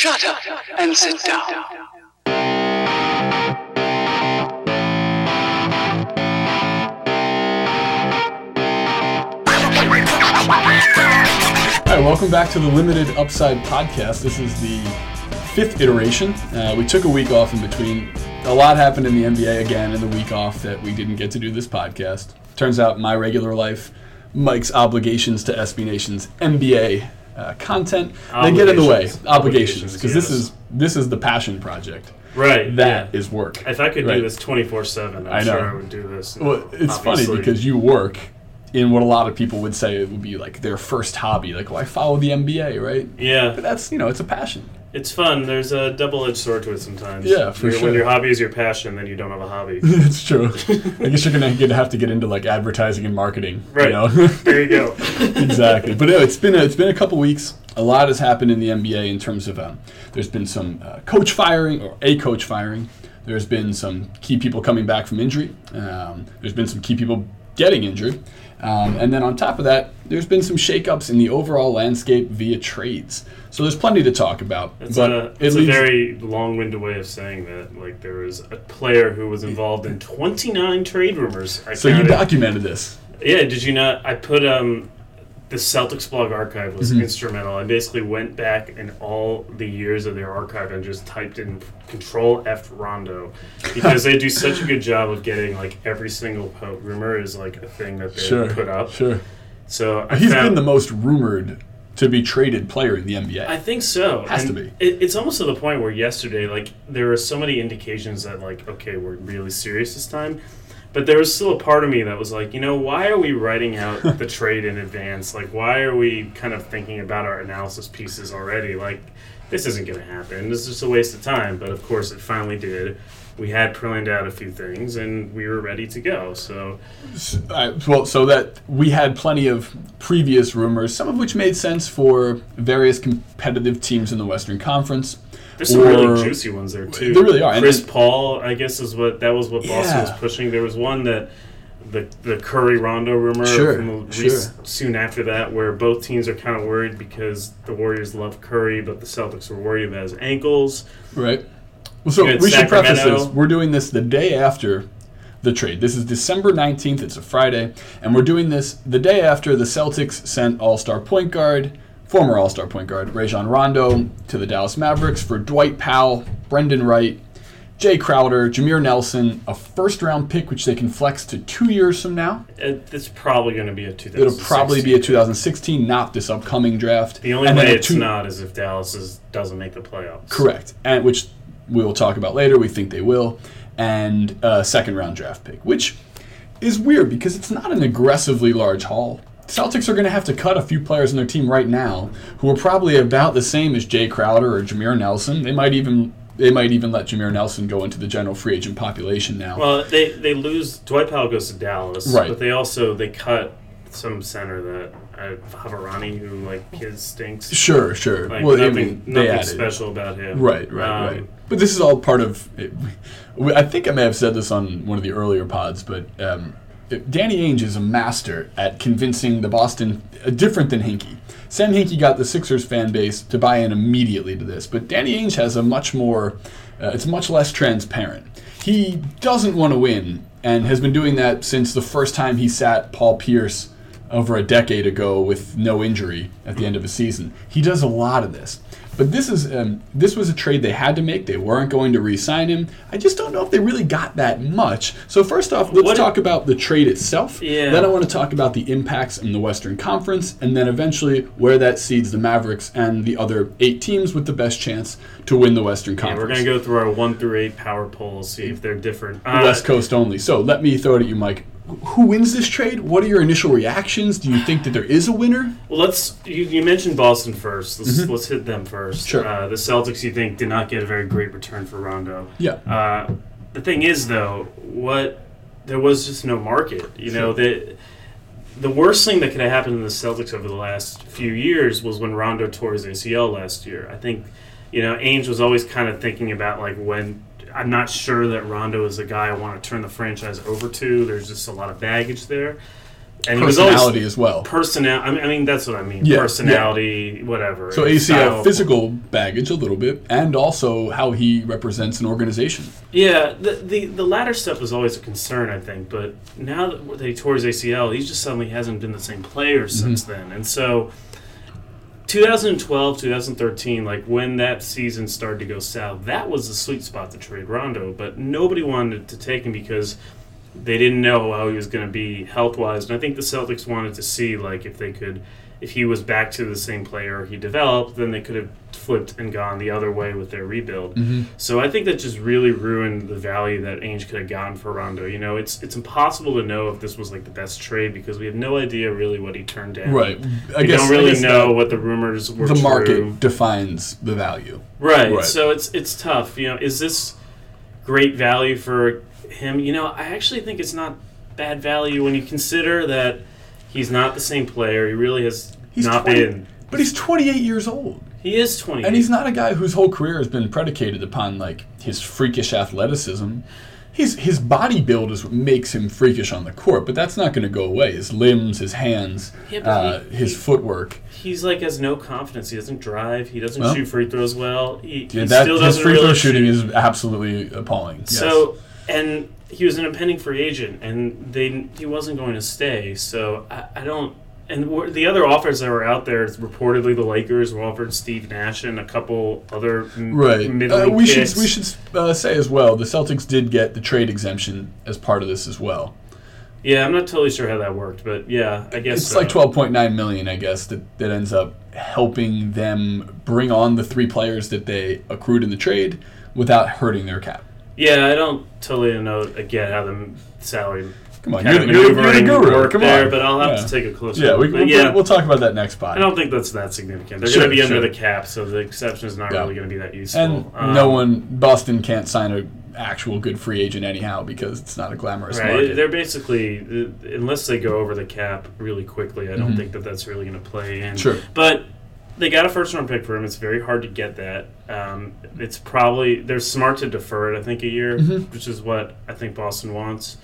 Shut up and sit down. Right, welcome back to the Limited Upside podcast. This is the fifth iteration. Uh, we took a week off in between. A lot happened in the NBA again in the week off that we didn't get to do this podcast. Turns out my regular life, Mike's obligations to SB Nation's NBA uh, content, they get in the way. Obligations. Because this is this is the passion project. Right. That yeah. is work. If I could Right. do this 24 7, I'm I know. sure I would do this. Well, it's funny because you work in what a lot of people would say it would be like their first hobby. Like, well, I follow the NBA, right? Yeah. But that's you know, it's a passion. It's fun. There's a double edged sword to it sometimes. Yeah, for Your- sure. When your hobby is your passion, then you don't have a hobby. It's true. I guess you're gonna get, have to get into like advertising and marketing. Right. You know? there you go. exactly. But no, it's been a, it's been a couple weeks. A lot has happened in the NBA in terms of um, there's been some uh, coach firing or a coach firing. There's been some key people coming back from injury. Um, there's been some key people getting injured. Um, and then on top of that, there's been some shakeups in the overall landscape via trades. So there's plenty to talk about. It's but a, it it's a very long winded way of saying that. Like, there was a player who was involved in 29 trade rumors. I so you documented this. Yeah, did you not? I put um, the Celtics blog archive was Mhm. instrumental. I basically went back in all the years of their archive and just typed in Control F Rondo because they do such a good job of getting like every single po- rumor is like a thing that they Sure. put up. Sure. So I He's found, been the most rumored to be traded player in the NBA. I think so. Has And to be. It, it's almost to the point where yesterday, like, there were so many indications that, like, okay, we're really serious this time. But there was still a part of me that was like, you know, why are we writing out the trade in advance? Like, why are we kind of thinking about our analysis pieces already? Like, this isn't going to happen. This is just a waste of time. But of course, it finally did. We had planned out a few things, and we were ready to go. So, Uh, well, so that we had plenty of previous rumors, some of which made sense for various competitive teams in the Western Conference. There's some Or- really juicy ones there too. There really are, Chris Paul, I guess, is what that was what Boston Yeah. was pushing. There was one that the the Curry Rondo rumor Sure, from sure. soon after that, where both teams are kind of worried because the Warriors love Curry, but the Celtics were worried about his ankles. Right. Well, so we should preface this. We're doing this the day after the trade. This is December 19th. It's a Friday. And we're doing this the day after the Celtics sent All Star point guard, former All Star point guard, Rajon Rondo, to the Dallas Mavericks for Dwight Powell, Brandan Wright, Jae Crowder, Jameer Nelson, a first round pick, which they can flex to two years from now. It, it's probably going to be a 2016. It'll probably be a 2016, not this upcoming draft. The only And way it's two- not is if Dallas is, doesn't make the playoffs. Correct, and which we will talk about later. We think they will, and a second round draft pick, which is weird because it's not an aggressively large haul. Celtics are going to have to cut a few players in their team right now who are probably about the same as Jae Crowder or Jameer Nelson. They might even they might even let Jameer Nelson go into the general free agent population now. Well, they they lose. Dwight Powell goes to Dallas, Right. But they also they cut some center that uh, Havarani, who like his stinks. sure, sure. Like well, I nothing, mean, they nothing added. special about him. Right, right, Um, right. But this is all part of. It. I think I may have said this on one of the earlier pods, but um, Danny Ainge is a master at convincing the Boston, uh, different than Hinkie. Sam Hinkie got the Sixers fan base to buy in immediately to this, but Danny Ainge has a much more. Uh, it's much less transparent. He doesn't want to win, and has been doing that since the first time he sat Paul Pierce over a decade ago with no injury at the end of a season. He does a lot of this. But this is um, this was a trade they had to make. They weren't going to re-sign him. I just don't know if they really got that much. So first off, let's What- talk about the trade itself. Yeah. Then I want to talk about the impacts in the Western Conference, and then eventually where that seeds the Mavericks and the other eight teams with the best chance to win the Western Yeah, Conference. we're gonna go through our one through eight power polls, see if they're different. Uh, West Coast only. So let me throw it at you, Mike. Who wins this trade? What are your initial reactions? Do you think that there is a winner? Well, let's. You, you mentioned Boston 1st let Let's, let's hit them first. Mm-hmm. Sure. Uh, the Celtics, you think, did not get a very great return for Rondo. Yeah. Uh, the thing is, though, what there was just no market. You know the the worst thing that could have happened in the Celtics over the last few years was when Rondo tore his ACL last year. I think you know Ainge was always kind of thinking about like when. I'm not sure that Rondo is a guy I want to turn the franchise over to. There's just a lot of baggage there. and Personality as well. personal. I mean, I mean, that's what I mean. Yeah, Personality, whatever. So ACL physical baggage a little bit, and also how he represents an organization. Yeah, the, the the latter stuff was always a concern, I think. But now that he tore his ACL, he just suddenly hasn't been the same player mm-hmm. since then. And so, 2012, 2013, like when that season started to go south, that was the sweet spot to trade Rondo. But nobody wanted to take him because they didn't know how he was going to be health wise. And I think the Celtics wanted to see like if they could, if he was back to the same player he developed, then they could have flipped and gone the other way with their rebuild. Mm-hmm. So I think that just really ruined the value that Ainge could have gotten for Rondo. You know, it's it's impossible to know if this was like the best trade because we have no idea really what he turned down. Right. I We guess don't really guess know what the rumors were. the true. market defines the value. Right. Right. So it's it's tough. You know, is this great value for him? You know, I actually think it's not bad value when you consider that he's not the same player. He really has He's not 20 been. But he's 28 years old. He is twenty. And he's not a guy whose whole career has been predicated upon like his freakish athleticism. His his body build is what makes him freakish on the court, but that's not going to go away. His limbs, his hands, Yeah, uh, he- his he- footwork. He's like has no confidence. He doesn't drive. He doesn't Well, shoot free throws well. He, Yeah, he that still his doesn't free throw really shooting shoot. is absolutely appalling. Yes. So, and he was an impending free agent, and they he wasn't going to stay. So I, I don't. And the other offers that were out there, reportedly the Lakers were offered Steve Nash and a couple other Right. Uh, we should we should uh, say as well. The Celtics did get the trade exemption as part of this as well. Yeah, I'm not totally sure how that worked, but yeah, I guess It's so. like twelve point nine million, I guess, that, that ends up helping them bring on the three players that they accrued in the trade without hurting their cap. Yeah, I don't totally know again how the salary Come on, you're, you're, the- you're the guru. Come there, on. but I'll have yeah. to take a closer Yeah, look. We, we'll, yeah, we'll talk about that next pod. I don't think that's that significant. They're Sure, going to be under the cap, so the exception is not Yeah. really going to be that useful. and Um, no one, Boston can't sign a actual good free agent anyhow because it's not a glamorous Right, market. they're basically uh, unless they go over the cap really quickly. I don't Mhm. think that that's really going to play in. Sure. but they got a first round pick for him. It's very hard to get that. Um, it's probably they're smart to defer it. I think a year, Mhm. which is what I think Boston wants.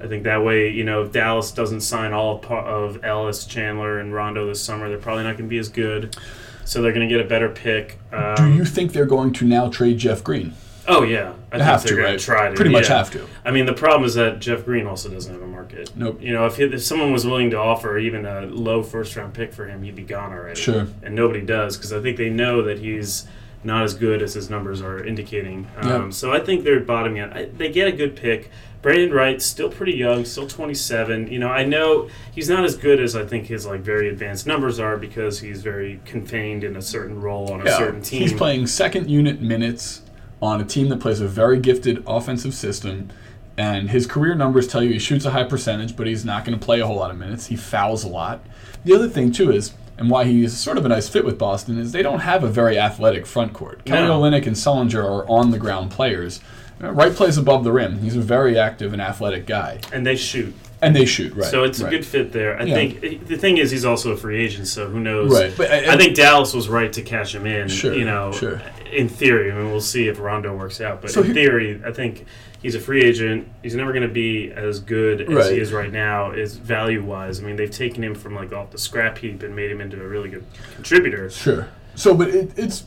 I think that way, you know, if Dallas doesn't sign all of Ellis, Chandler, and Rondo this summer, they're probably not going to be as good. So they're going to get a better pick. Um, Do you think they're going to now trade Jeff Green? Oh yeah, I They have they're to, right? Try to Pretty much yeah. have to. I mean, the problem is that Jeff Green also doesn't have a market. Nope. You know, if, he, if someone was willing to offer even a low first round pick for him, he'd be gone already. Sure. And nobody does because I think they know that he's not as good as his numbers are indicating. Um, Yep. So I think they're bottoming out. I, they get a good pick. Brandan Wright, still pretty young, still 27. You know, I know he's not as good as I think his like very advanced numbers are because he's very contained in a certain role on a certain team. He's playing second unit minutes on a team that plays a very gifted offensive system. And his career numbers tell you he shoots a high percentage, but he's not going to play a whole lot of minutes. He fouls a lot. The other thing, too, is, and why he's sort of a nice fit with Boston, is they don't have a very athletic front court. Kelly No. Olynyk and Sullinger are on the ground players. Uh, Wright plays above the rim. He's a very active and athletic guy. and they shoot. And they shoot, right. So it's right. a good fit there. I Yeah. think the thing is he's also a free agent, so who knows? Right. But, uh, I think Dallas was right to cash him in. Sure, You know, sure. in theory, I mean, we'll see if Rondo works out. But So in theory, I think he's a free agent. He's never going to be as good as Right. he is right now, is value wise. I mean, they've taken him from like off the scrap heap and made him into a really good contributor. Sure. So, but it, it's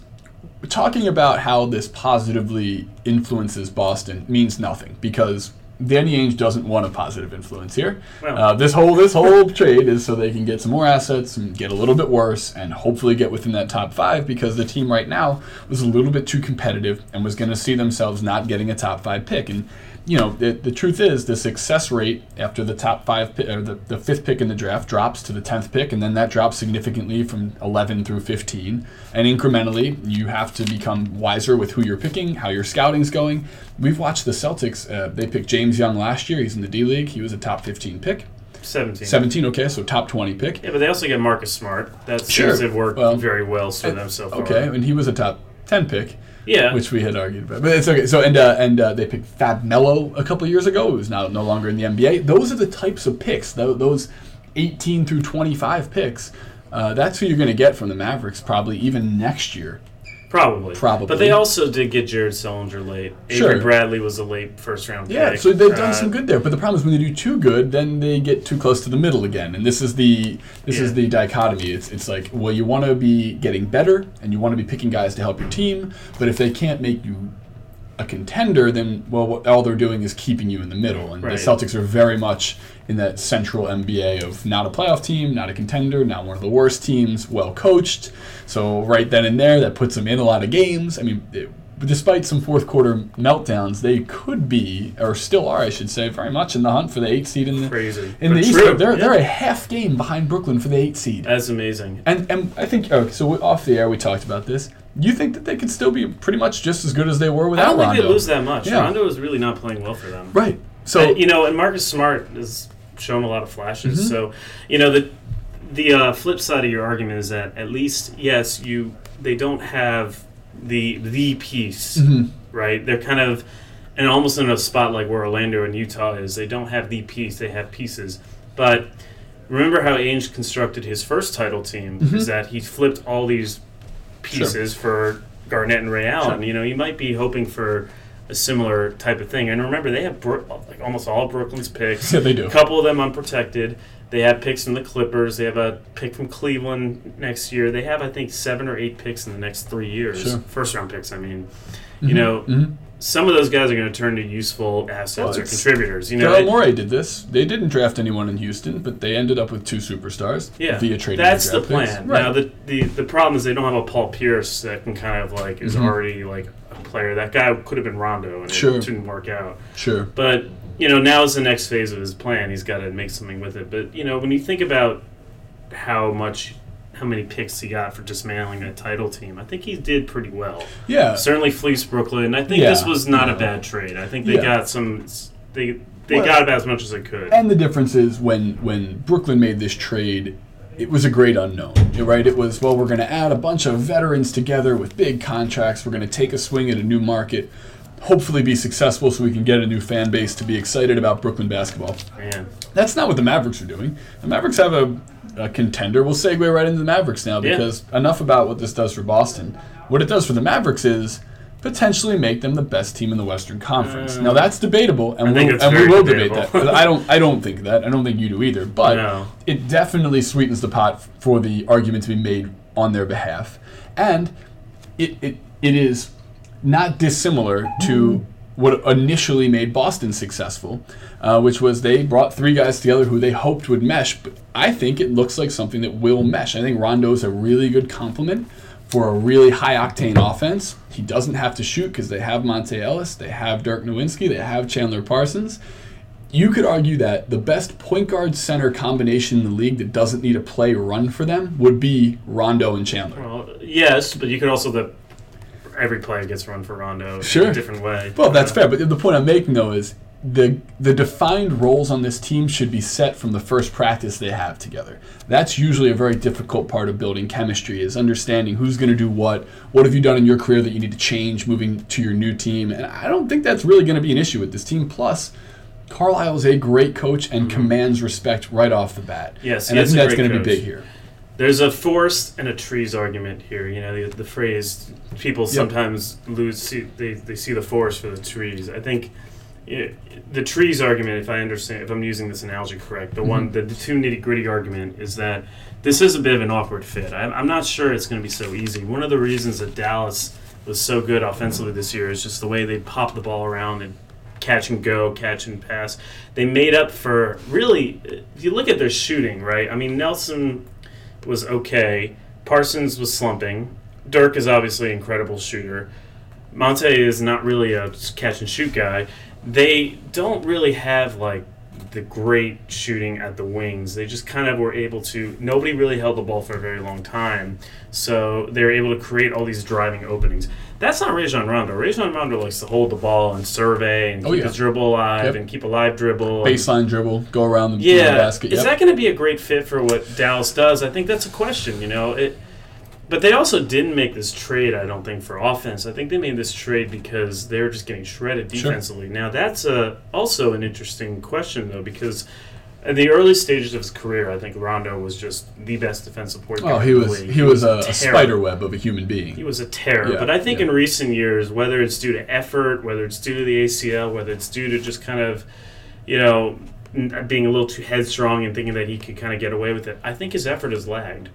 talking about how this positively influences Boston means nothing because Danny Ainge doesn't want a positive influence here. Well- uh, this whole this whole trade is so they can get some more assets and get a little bit worse and hopefully get within that top five because the team right now was a little bit too competitive and was going to see themselves not getting a top five pick and. You know, the, the truth is the success rate after the top five, pi- or the, the fifth pick in the draft drops to the tenth pick, and then that drops significantly from 11 through 15. And incrementally, you have to become wiser with who you're picking, how your scouting's going. We've watched the Celtics. Uh, they picked James Young last year. He's in the D League. He was a top 15 pick. 17. 17, okay, so top 20 pick. Yeah, but they also get Marcus Smart. That seems Sure. to have worked Well, very well for them so far. Okay, and he was a top 10 pick. Yeah. which we had argued about. But it's okay. So and uh, and uh, they picked Fab Melo a couple years ago, who's now no longer in the NBA. Those are the types of picks. tho- Those 18 through 25 picks. Uh, that's who you're going to get from the Mavericks probably even next year. Probably. Probably. But they also did get Jared Sullinger late. Sure. Avery Bradley was a late first round pick. Yeah, so they've done Uh, some good there. But the problem is when they do too good, then they get too close to the middle again. And this is the this is the dichotomy. It's it's like well, you want to be getting better and you want to be picking guys to help your team, but if they can't make you a contender, then well, what, all they're doing is keeping you in the middle. And Right. the Celtics are very much in that central MBA of not a playoff team, not a contender, not one of the worst teams, well coached. So right then and there, that puts them in a lot of games. I mean. It, despite some fourth quarter meltdowns, they could be, or still are, I should say, very much in the hunt for the eight seed in the Crazy. in the But East. They're yeah. they're a half game behind Brooklyn for the eight seed. That's amazing. And and I think okay, so we, off the air we talked about this. You think that they could still be pretty much just as good as they were without Rondo? I don't think Rondo? they lose that much. Yeah. Rondo is really not playing well for them. Right. So you know, and Marcus Smart has shown a lot of flashes. Mm-hmm. So, you know, the the uh, flip side of your argument is that at least yes, you they don't have the the piece, Mhm. right? They're kind of and almost in a spot like where Orlando and Utah is. They don't have the piece; they have pieces. But remember how Ainge constructed his first title team Mm-hmm. is that he flipped all these pieces for Garnett and Ray Allen. Sure. You know, you might be hoping for a similar type of thing. And remember, they have Brook like almost all of Brooklyn's picks. Yeah, they do. A couple of them unprotected. They have picks from the Clippers. They have a pick from Cleveland next year. They have, I think, seven or eight picks in the next three years. Sure. First round picks, I mean. You know, mhm. Some of those guys are going to turn to useful assets Well, or contributors. You know, Daryl Morey did this. They didn't draft anyone in Houston, but they ended up with two superstars Yeah, via trading. that's the plan. Right. Now the, the the problem is they don't have a Paul Pierce that can kind of like is Mhm. already like a player. That guy could have been Rondo and Sure. it didn't work out. sure. But you know now is the next phase of his plan. He's got to make something with it. But you know when you think about how much how many picks he got for dismantling a title team, I think he did pretty well. Yeah. Certainly fleeced Brooklyn. I think Yeah. this was not a bad trade. I think they Yeah. got some. They they Well- got about as much as they could. And the difference is when when Brooklyn made this trade, it was a great unknown, right? It was well, we're going to add a bunch of veterans together with big contracts. We're going to take a swing at a new market, hopefully be successful, so we can get a new fan base to be excited about Brooklyn basketball. Man, That's not what the Mavericks are doing. The Mavericks have a, a contender. We'll segue right into the Mavericks now Yeah. because enough about what this does for Boston. What it does for the Mavericks is potentially make them the best team in the Western Conference. Uh, now that's debatable, and, we'll, and we will debate debatable. that. I don't. I don't think that. I don't think you do either. But No. it definitely sweetens the pot for the argument to be made on their behalf, and it it, it is not dissimilar to what initially made Boston successful, uh, which was they brought three guys together who they hoped would mesh. But I think it looks like something that will mesh. I think Rondo is a really good complement for a really high octane offense. He doesn't have to shoot because they have Monta Ellis, they have Dirk Nowitzki, they have Chandler Parsons. You could argue that the best point guard center combination in the league that doesn't need a play run for them would be Rondo and Chandler. well, yes, but you could also the every play gets run for Rondo in Sure. a different way. Well, that's Uh, fair, but the point I'm making though is the the defined roles on this team should be set from the first practice they have together. That's usually a very difficult part of building chemistry is understanding who's going to do what. What have you done in your career that you need to change moving to your new team? And I don't think that's really going to be an issue with this team. Plus, Carlisle is a great coach and commands respect right off the bat. Mm-hmm. Yes, and I think that's going to be big here. There's a forest and a trees argument here. You know, the, the phrase people sometimes lose see, they they see the forest for the trees. I think it, the trees argument, if I understand, if I'm using this analogy correct, the one mm-hmm. the, the two nitty gritty argument is that this is a bit of an awkward fit. I'm, I'm not sure it's going to be so easy. One of the reasons that Dallas was so good offensively this year is just the way they pop the ball around and catch and go, catch and pass. They made up for really. If you look at their shooting, right? I mean, Nelson was okay. Parsons was slumping. Dirk is obviously an incredible shooter. Monta is not really a catch and shoot guy. They don't really have like the great shooting at the wings. They just kind of were able to. Nobody really held the ball for a very long time, so they were able to create all these driving openings. That's not Rajon Rondo. Rajon Rondo likes to hold the ball and survey and Oh, keep yeah. his dribble alive Yep. and keep a live dribble. and- Baseline dribble, go around the, the yeah, basket. is that going to be a great fit for what Dallas does? I think that's a question. You know, it. But they also didn't make this trade. I don't think for offense. I think they made this trade because they're just getting shredded Sure. defensively. Now that's a, also an interesting question though because in the early stages of his career, I think Rondo was just the best defensive point guard. Oh, he was league. he was a, a terror. spider web of a human being. He was a terror. Yeah, but I think yeah. in recent years, whether it's due to effort, whether it's due to the ACL, whether it's due to just kind of, you know, being a little too headstrong and thinking that he could kind of get away with it, I think his effort has lagged.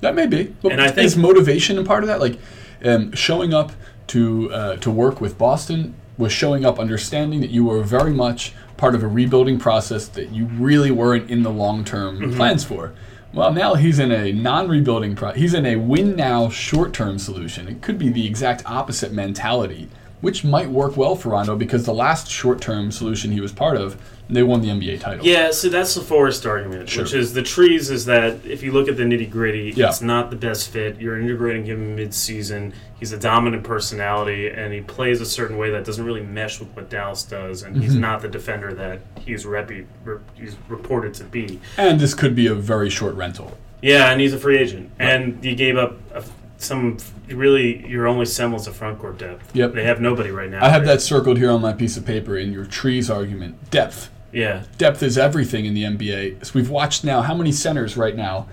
That may be. But And I think- is motivation a part of that? Like um, showing up to uh, to work with Boston was showing up understanding that you were very much part of a rebuilding process that you really weren't in the long term Mm-hmm. plans for. Well, now he's in a non-rebuilding pro. He's in a win now short-term solution. It could be the exact opposite mentality, which might work well for Rondo because the last short-term solution he was part of, they won the NBA title. Yeah, so that's the Forest argument, Sure. which is the trees is that if you look at the nitty gritty, Yeah. it's not the best fit. You're integrating him mid season. He's a dominant personality, and he plays a certain way that doesn't really mesh with what Dallas does, and Mm-hmm. he's not the defender that he's, repu- re- he's reported to be. And this could be a very short rental. Yeah, and he's a free agent, and you gave up a, some really your only semblance of front court depth. Yep. they have nobody right now. I have right? that circled here on my piece of paper in your trees argument. Depth. Yeah, Depth is everything in the NBA. So we've watched now how many centers right now,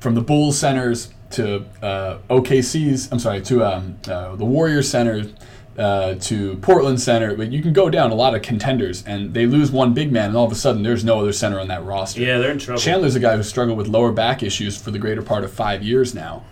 from the Bulls centers to uh, OKC's. I'm sorry, to um, uh, the Warriors centers. Uh, to Portland center, but you can go down a lot of contenders, and they lose one big man, and all of a sudden there's no other center on that roster. yeah, they're in trouble. Chandler's a guy who struggled with lower back issues for the greater part of five years now.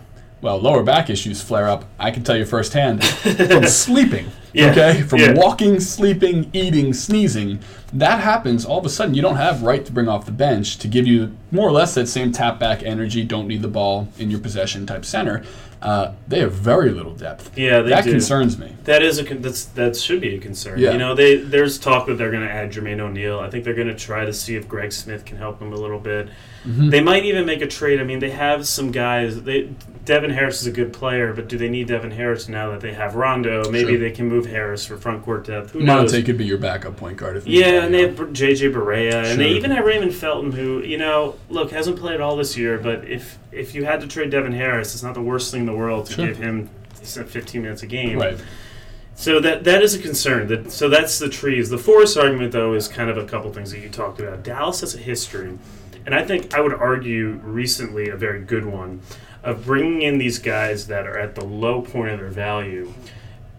Well, lower back issues flare up, I can tell you firsthand, from sleeping. Yeah, Okay? From yeah. walking, sleeping, eating, sneezing. That happens, all of a sudden you don't have right to bring off the bench to give you more or less that same tap back energy, don't need the ball in your possession type center. Uh, they have very little depth. Yeah, they that do. concerns me. That is a con- that's that should be a concern. Yeah. You know, they there's talk that they're going to add Jermaine O'Neal. I think they're going to try to see if Greg Smith can help them a little bit. Mm-hmm. They might even make a trade. I mean, they have some guys. They Devin Harris is a good player, but do they need Devin Harris now that they have Rondo? Maybe Sure. they can move Harris for front court depth. Who knows? Monta could be your backup point guard if you Yeah, and they have JJ Barea, and they even have Raymond Felton, who you know, look, hasn't played all this year. But if if you had to trade Devin Harris, it's not the worst thing in the world to Sure. give him 15 minutes a game. Right. So that that is a concern. That so that's the trees. The forest argument, though, is kind of a couple things that you talked about. Dallas has a history, and I think I would argue recently a very good one of bringing in these guys that are at the low point of their value,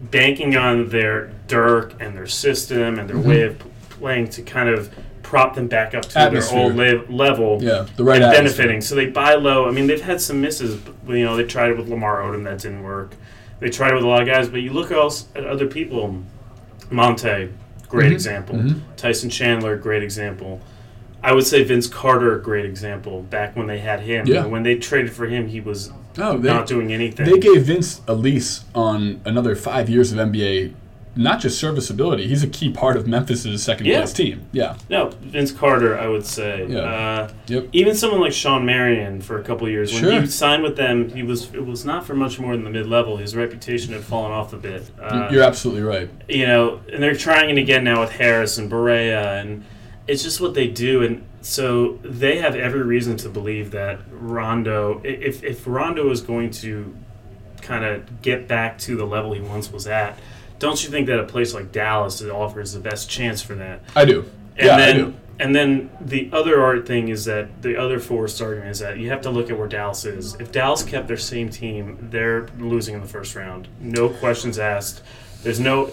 banking on their Dirk and their system and their way of playing to kind of prop them back up to Atmosphere. their old le- level Yeah, the right and atmosphere. benefiting. So they buy low. I mean, they've had some misses. But, you know, they tried it with Lamar Odom, that didn't work. They tried it with a lot of guys, but you look else at other people. Monta, great Mhm, example. mhm. Tyson Chandler, great example. I would say Vince Carter, a great example. Back when they had him, Yeah. when they traded for him, he was Oh, they, not doing anything. They gave Vince a lease on another five years of NBA, not just serviceability. He's a key part of Memphis's second Yeah. place team. Yeah. no, Vince Carter, I would say. Yeah. Uh, Yep. even someone like Shawn Marion for a couple of years when Sure. he signed with them, he was it was not for much more than the mid level. His reputation had fallen off a bit. Uh, You're absolutely right. you know, and they're trying it again now with Harris and Barea, and it's just what they do. And so they have every reason to believe that Rondo, if if Rondo is going to kind of get back to the level he once was at, don't you think that a place like Dallas offers the best chance for that? I do. And yeah, then, I do. And then the other art thing is that the other forced argument is that you have to look at where Dallas is. If Dallas kept their same team, they're losing in the first round. No questions asked. There's no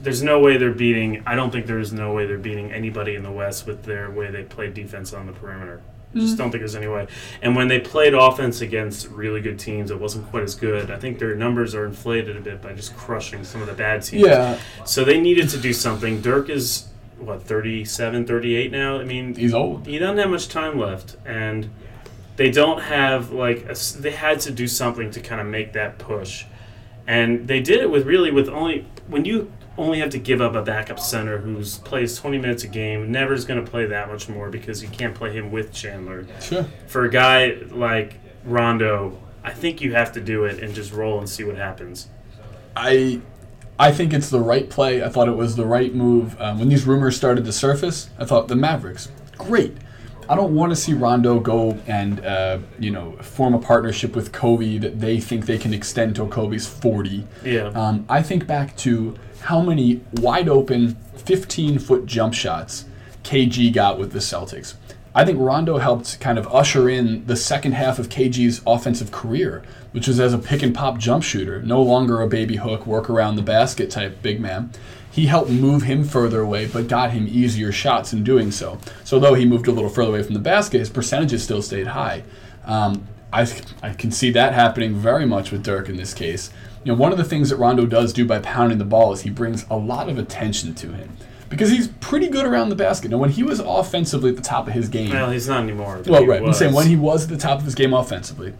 there's no way they're beating I don't think there's no way they're beating anybody in the West with their way they play defense on the perimeter. I just mm-hmm. don't think there's any way. And when they played offense against really good teams, it wasn't quite as good. I think their numbers are inflated a bit by just crushing some of the bad teams. Yeah, So they needed to do something. Dirk is what 37, 38 now. I mean, he's old. he doesn't have much time left, and they don't have like a they had to do something to kind of make that push, and they did it with really with only when you only have to give up a backup center who's plays 20 minutes a game, never is going to play that much more because you can't play him with Chandler. Sure. For a guy like Rondo, I think you have to do it and just roll and see what happens. I I think it's the right play. I thought it was the right move. Um, when these rumors started to surface, I thought the Mavericks, great. I don't want to see Rondo go and uh, you know form a partnership with Kobe that they think they can extend till Kobe's 40. Yeah. Um, I think back to how many wide open 15 foot jump shots KG got with the Celtics. I think Rondo helped kind of usher in the second half of KG's offensive career, which was as a pick and pop jump shooter, no longer a baby hook, work around the basket type big man. He helped move him further away, but got him easier shots in doing so. So, though he moved a little further away from the basket, his percentages still stayed high. Um, I, I can see that happening very much with Dirk in this case. You know, one of the things that Rondo does do by pounding the ball is he brings a lot of attention to him because he's pretty good around the basket. Now, when he was offensively at the top of his game, Well, he's not anymore. well, right. I'm saying when he was at the top of his game offensively,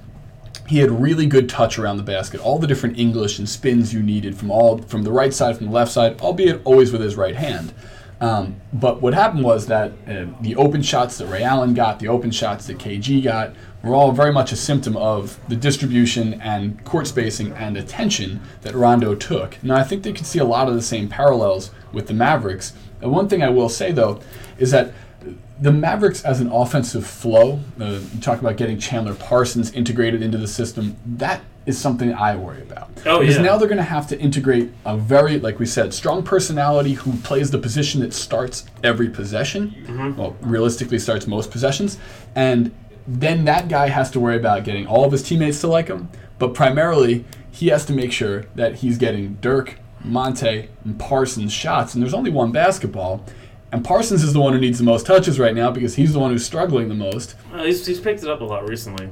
he had really good touch around the basket. All the different English and spins you needed from all from the right side, from the left side, albeit always with his right hand. Um, but what happened was that uh, the open shots that Ray Allen got, the open shots that KG got, were all very much a symptom of the distribution and court spacing and attention that Rondo took. Now, I think they could see a lot of the same parallels with the Mavericks. And one thing I will say, though, is that the Mavericks as an offensive flow, uh, you talk about getting Chandler Parsons integrated into the system, that is something I worry about. Oh, because yeah. now they're going to have to integrate a very, like we said, strong personality who plays the position that starts every possession. Mm-hmm. Well, realistically starts most possessions. And then that guy has to worry about getting all of his teammates to like him, but primarily he has to make sure that he's getting Dirk, Monta, and Parsons shots. And there's only one basketball. And Parsons is the one who needs the most touches right now because he's the one who's struggling the most. Uh, he's, he's picked it up a lot recently,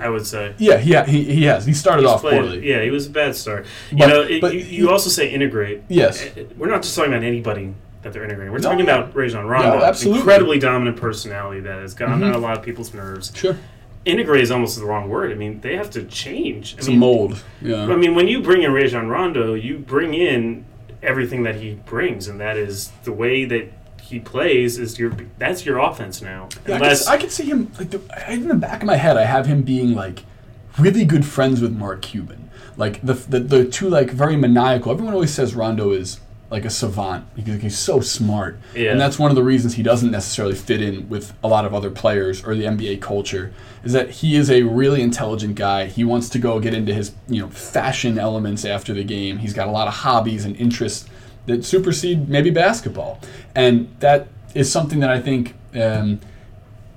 I would say. Yeah, yeah, he, he has. He started He's off played- poorly. Yeah, he was a bad start. You know, it, but you, he- also say integrate. Yes. Uh, We're not just talking about anybody that they're integrating. We're No, talking yeah. about Rajon Rondo. Yeah, absolutely. Incredibly dominant personality that has gotten Mhm. on a lot of people's nerves. Sure. Integrate is almost the wrong word. I mean, they have to change. I It's mean, a mold. Yeah. I mean, when you bring in Rajon Rondo, you bring in everything that he brings, and that is the way that he plays is your that's your offense now. Yeah, I, can, I could see him like the, in the back of my head. I have him being like really good friends with Mark Cuban. Like the the, the two like very maniacal. Everyone always says Rondo is like a savant because he's so smart, Yeah. and that's one of the reasons he doesn't necessarily fit in with a lot of other players or the NBA culture. Is that he is a really intelligent guy. He wants to go get into his you know fashion elements after the game. He's got a lot of hobbies and interests that supersede maybe basketball, and that is something that I think. Um,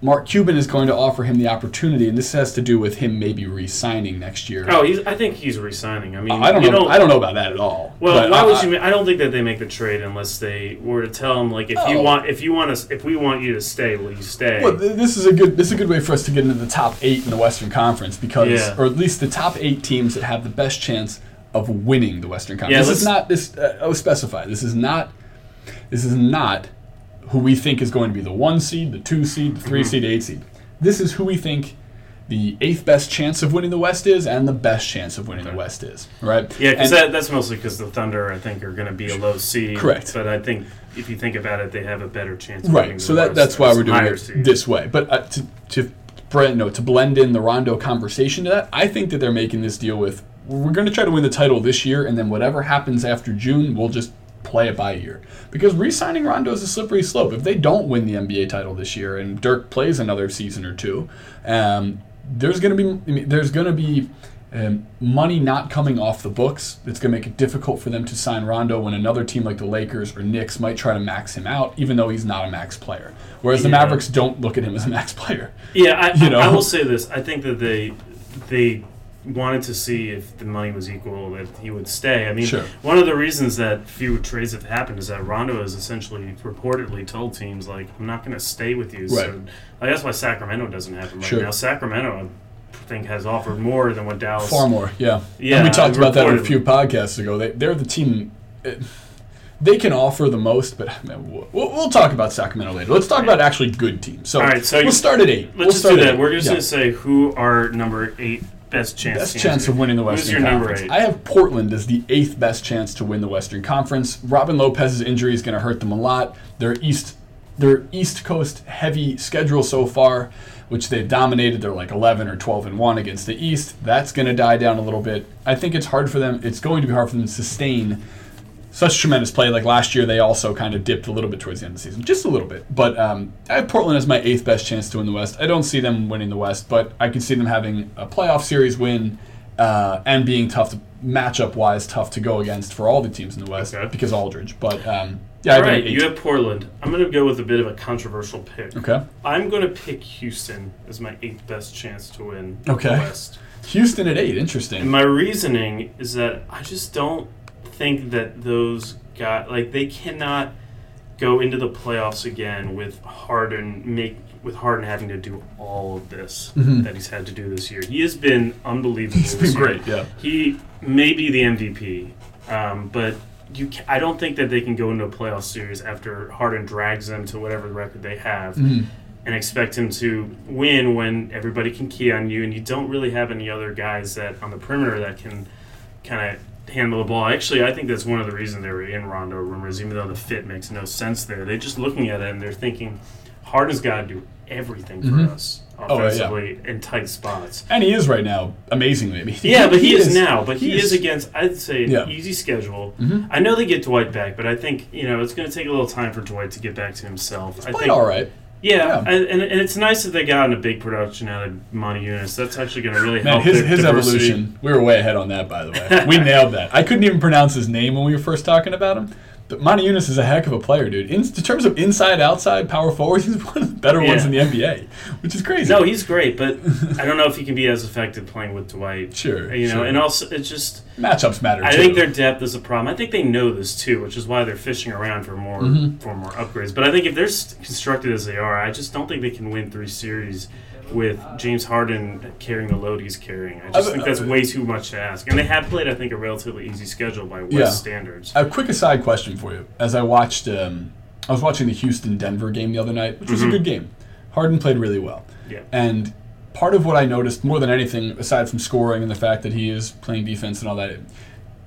Mark Cuban is going to offer him the opportunity, and this has to do with him maybe re-signing next year. oh, he's, I think he's resigning. I mean, I don't you know. I don't know about that at all. Well, why I- would you? I don't think that they make the trade unless they were to tell him like if you Oh. want if you want us if we want you to stay, will you stay? Well, this is a good this is a good way for us to get into the top eight in the Western Conference because, Yeah. or at least the top eight teams that have the best chance of winning the Western Conference. Yeah, this is not this. Uh, I'll specify. This is not. This is not who we think is going to be the one seed, the two seed, the 3 Mm-hmm. seed, eight seed. This is who we think the eighth best chance of winning the West is, and the best chance of winning the West is. Right? yeah, because that, that's mostly because the Thunder I think are going to be a low seed. Correct. But I think if you think about it, they have a better chance. Of winning Right. So that that's why we're doing it seed. this way. But uh, to to blend, no, to blend in the Rondo conversation to that, I think that they're making this deal with we're going to try to win the title this year, and then whatever happens after June, we'll just play it by ear. Because re-signing Rondo is a slippery slope. If they don't win the NBA title this year, and Dirk plays another season or two, um, there's going to be I mean, there's going to be um, money not coming off the books. It's going to make it difficult for them to sign Rondo when another team like the Lakers or Knicks might try to max him out, even though he's not a max player. Whereas the Mavericks don't look at him as a max player. Yeah, I, You I- I will say this. I think that they they wanted to see if the money was equal that he would stay. I mean, Sure. one of the reasons that few trades have happened is that Rondo has essentially reportedly told teams like, "I'm not going to stay with you." So Right. like, that's why Sacramento doesn't happen right Sure. now. Sacramento, I think, has offered more than what Dallas. Far more, yeah. Yeah, and we talked about that a few podcasts ago. They, they're the team. uh, They can offer the most, but man, we'll, we'll talk about Sacramento later. Let's talk about actually good teams. So, All right, so we'll you- start at eight. Let's we'll just start do that. Eight. We're just Yeah. going to say who are number eight best chance. best chance of winning the Who's Western your number Conference. eight? I have Portland as the eighth best chance to win the Western Conference. Robin Lopez's injury is going to hurt them a lot. Their East, their East Coast heavy schedule so far, which they've dominated. They're like 11 or 12 and one against the East. That's going to die down a little bit. I think it's hard for them. It's going to be hard for them to sustain such tremendous play. Like last year, they also kind of dipped a little bit towards the end of the season, just a little bit. But um, I have Portland as my eighth best chance to win the West. I don't see them winning the West, but I can see them having a playoff series win uh, and being tough to matchup wise, tough to go against for all the teams in the West Okay. because Aldridge. But um, yeah, All right, you have Portland. I'm going to go with a bit of a controversial pick. okay. I'm going to pick Houston as my eighth best chance to win Okay. the West. Houston at eight. And Interesting. my reasoning is that I just don't think that those got like, they cannot go into the playoffs again with Harden make with Harden having to do all of this Mhm. that he's had to do this year. He has been unbelievable. This been year. great. Yeah. He may be the MVP, um, but you ca I don't think that they can go into a playoff series after Harden drags them to whatever record they have Mhm. and expect him to win when everybody can key on you and you don't really have any other guys that on the perimeter that can kind of handle the ball. Actually, I think that's one of the reasons they were in Rondo rumors, even though the fit makes no sense there. They're just looking at it and they're thinking Harden's got to do everything for Mhm. us Oh, yeah. offensively in tight spots. And he is right now, amazingly. I mean, Yeah, but he, is, now. But he, is, is- against, I'd say, an Yeah. easy schedule. Mhm. I know they get Dwight back, but I think you know it's going to take a little time for Dwight to get back to himself. I Played think, all right. Yeah, Yeah. And, and, and it's nice that they got in a big production out of Motiejunas. That's actually going to really Man, help his, his diversity. evolution. We were way ahead on that, by the way. We nailed that. I couldn't even pronounce his name when we were first talking about him. But Motiejunas is a heck of a player, dude. In, in terms of inside, outside, power forward, he's one of the better ones in the NBA, which is crazy. No, he's great, but I don't know if he can be as effective playing with Dwight. Sure, You know, sure. and also it's just matchups matter. I too. think their depth is a problem. I think they know this too, which is why they're fishing around for more Mhm. for more upgrades. But I think if they're constructed as they are, I just don't think they can win three series with James Harden carrying the load he's carrying. I just think that's way too much to ask. And they have played, I think, a relatively easy schedule by West Yeah. standards. A quick aside question for you. As I watched, um, I was watching the Houston Denver game the other night, which was Mhm. a good game. Harden played really well. Yeah. And part of what I noticed more than anything, aside from scoring and the fact that he is playing defense and all that,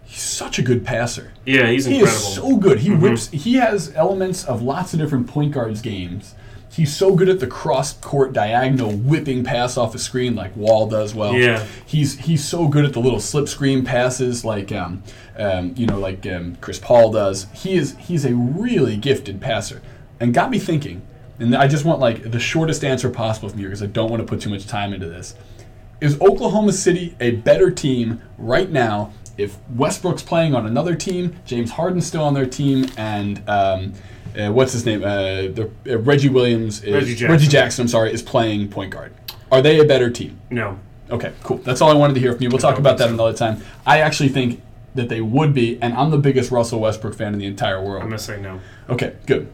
he's such a good passer. Yeah, he's He incredible. is so good. He Mhm. whips. He has elements of lots of different point guards games. He's so good at the cross court diagonal whipping pass off the screen like Wall does well. Yeah. He's he's so good at the little slip screen passes like um, um, you know like um, Chris Paul does. He is he's a really gifted passer, and got me thinking. And I just want like the shortest answer possible from you because I don't want to put too much time into this. Is Oklahoma City a better team right now if Westbrook's playing on another team, James Harden's still on their team, and um, uh, what's his name? Uh, the, uh, Reggie Williams is Reggie Jackson. I'm sorry, is playing point guard. Are they a better team? no. Okay, cool. That's all I wanted to hear from you. We'll talk about that another time. I actually think that they would be, and I'm the biggest Russell Westbrook fan in the entire world. I'm to say no. Okay, good.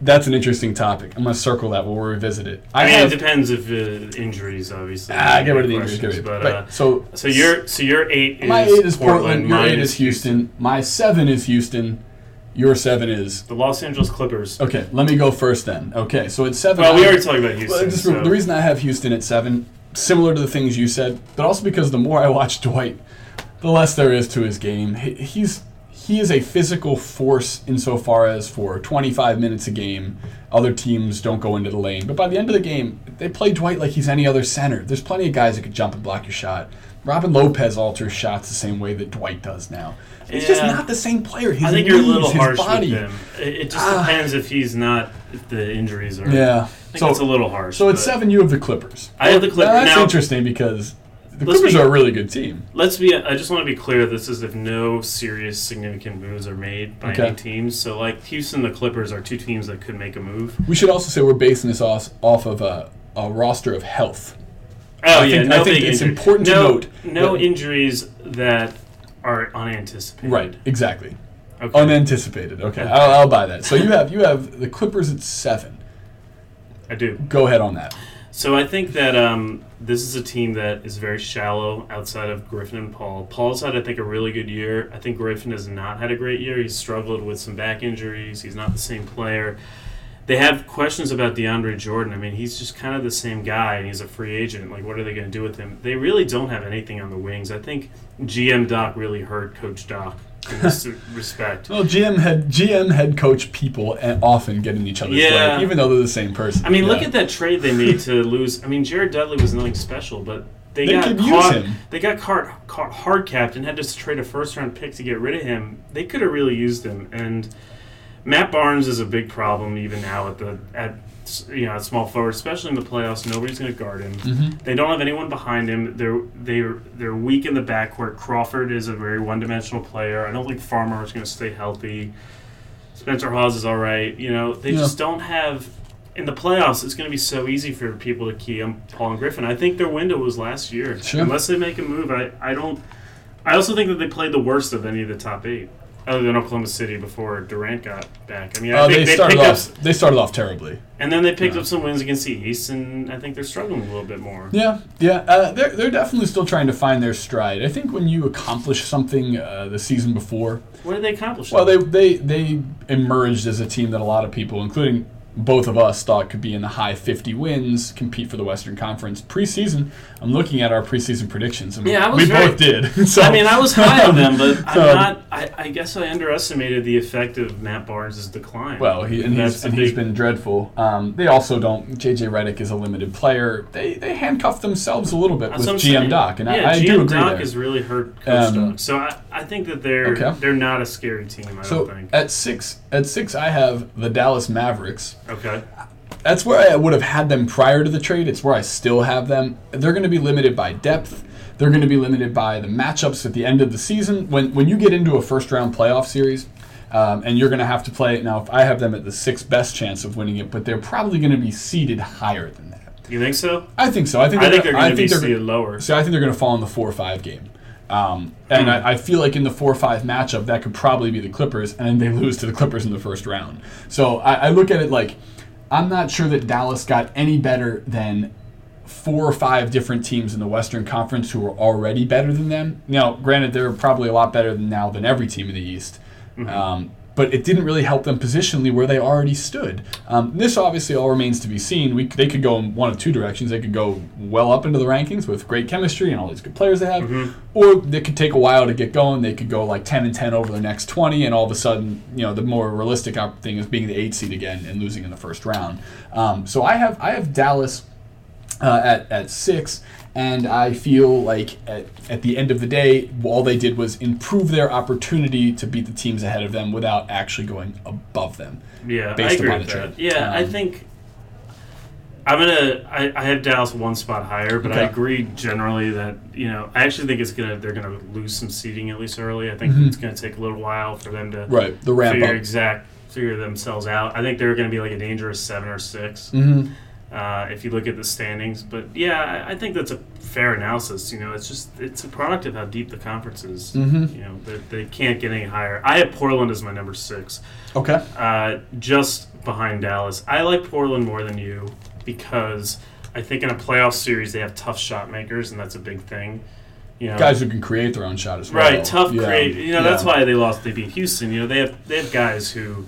That's an interesting topic. I'm going to circle that. We'll revisit it. I, I mean, have. it depends if uh, injuries, obviously. Ah, get rid of the injuries. But, uh, But, so, so your so your eight is my eight is Portland. Your mine eight is Houston. My seven is Houston. Your seven is. The Los Angeles Clippers. Okay, let me go first then. Okay, so it's seven. Well, we I- already talked about Houston. Well, just so- the reason I have Houston at seven, similar to the things you said, but also because the more I watch Dwight, the less there is to his game. He, he's he is a physical force insofar as for 25 minutes a game, other teams don't go into the lane. But by the end of the game, they play Dwight like he's any other center. There's plenty of guys that could jump and block your shot. Robin Lopez alters shots the same way that Dwight does now. He's just not the same player. His I think you're a little harsh body. with him. It, just Ah. depends if he's not if the injuries are. Yeah. I think So it's a little harsh. So at but seven, you have the Clippers. I have the Clippers. Now, that's Now- interesting because the Clippers be- are a really good team. Let's be. I just want to be clear. This is if no serious significant moves are made by Okay. any teams. So like Houston, the Clippers are two teams that could make a move. We should also say we're basing this off, off of a, a roster of health. Oh I yeah, think- no I think it's injury. important to no, note no that- injuries that are unanticipated. Right, exactly. Okay. Unanticipated. Okay, Okay. I'll, I'll buy that. So you have you have the Clippers at seven. I do. Go ahead on that. So I think that um, this is a team that is very shallow outside of Griffin and Paul. Paul's had, I think, a really good year. I think Griffin has not had a great year. He's struggled with some back injuries. He's not the same player. They have questions about DeAndre Jordan. I mean, he's just kind of the same guy, and he's a free agent. Like, what are they going to do with him? They really don't have anything on the wings. I think GM Doc really hurt Coach Doc in this respect. Well, GM head GM head coach people often get in each other's Yeah. way, even though they're the same person. I mean, look at that trade they made to lose. I mean, Jared Dudley was nothing special, but they, They got caught. They got caught, caught hard capped and had to trade a first round pick to get rid of him. They could have really used him. And Matt Barnes is a big problem even now at the at you know, at small forward, especially in the playoffs. Nobody's going to guard him. Mm-hmm. They don't have anyone behind him. They're they're they're weak in the backcourt. Crawford is a very one-dimensional player. I don't think Farmar is going to stay healthy. Spencer Hawes is all right. You know, they Yeah. just don't have. In the playoffs, it's going to be so easy for people to key on Paul and Griffin. I think their window was last year. Sure. Unless they make a move, I, I don't. I also think that they played the worst of any of the top eight, other than Oklahoma City before Durant got back. I mean, I Uh, think they they, started off. up, They started off terribly. and then they picked Yeah. up some wins against the East, and I think they're struggling a little bit more. Yeah, yeah. Uh, they're they're definitely still trying to find their stride. I think when you accomplish something uh, the season before, What did they accomplish? well, they they they emerged as a team that a lot of people, including both of us, thought could be in the high 50 wins, compete for the Western Conference preseason. I'm looking at our preseason predictions, and Yeah, I we very- both did. so, I mean, I was high on them, but I'm not. I, I guess I underestimated the effect of Matt Barnes' decline. Well, he, and, that's he's, and he's big- been dreadful. Um, they also don't. JJ Redick is a limited player. They they handcuff themselves a little bit with GM saying. Doc, and yeah, I, I GM do agree Doc there. has really hurt Coach Um, Doc. So I, I think that they're Okay. they're not a scary team. I so don't think. at six, at six, I have the Dallas Mavericks. Okay. That's where I would have had them prior to the trade. It's where I still have them. They're going to be limited by depth. They're going to be limited by the matchups at the end of the season. When when you get into a first round playoff series, um, and you're going to have to play now. If I have them at the sixth best chance of winning it, but they're probably going to be seeded higher than that. You think so? I think so. I think I think they're going to be they're- seeded lower. So I think they're going to fall in the four or five game. Um, and. I, I feel like in the four or five matchup, that could probably be the Clippers, and then they lose to the Clippers in the first round. So I, I look at it like I'm not sure that Dallas got any better than four or five different teams in the Western Conference who were already better than them. Now, granted, they're probably a lot better than now than every team in the East. Mm-hmm. Um, but it didn't really help them positionally where they already stood. Um, this obviously all remains to be seen. We, they could go in one of two directions. They could go well up into the rankings with great chemistry and all these good players they have, Mm-hmm. or they could take a while to get going. They could go like 10 and 10 over the next 20, and all of a sudden, you know, the more realistic thing is being the eight seed again and losing in the first round. Um, so I have I have Dallas uh, at, at six. And I feel like at, at the end of the day, all they did was improve their opportunity to beat the teams ahead of them without actually going above them. Yeah, I based agree upon with the that. Yeah, I Um, think I'm gonna. I, I have Dallas one spot higher, but I agree generally that you know I actually think it's gonna they're gonna lose some seeding at least early. I think Mhm. it's gonna take a little while for them to Right, the ramp figure up. exact figure themselves out. I think they're gonna be like a dangerous seven or 6 hmm uh, if you look at the standings. But yeah, I, I think that's a fair analysis. You know, it's just it's a product of how deep the conference is. Mhm. You know, they, they can't get any higher. I have Portland as my number six Okay. uh, just behind Dallas. I like Portland more than you because I think in a playoff series they have tough shot makers, and that's a big thing. You know, Guys who can create their own shot as well. right? Tough Yeah, create. You know, that's why they lost. They beat Houston. You know, they have they have guys who.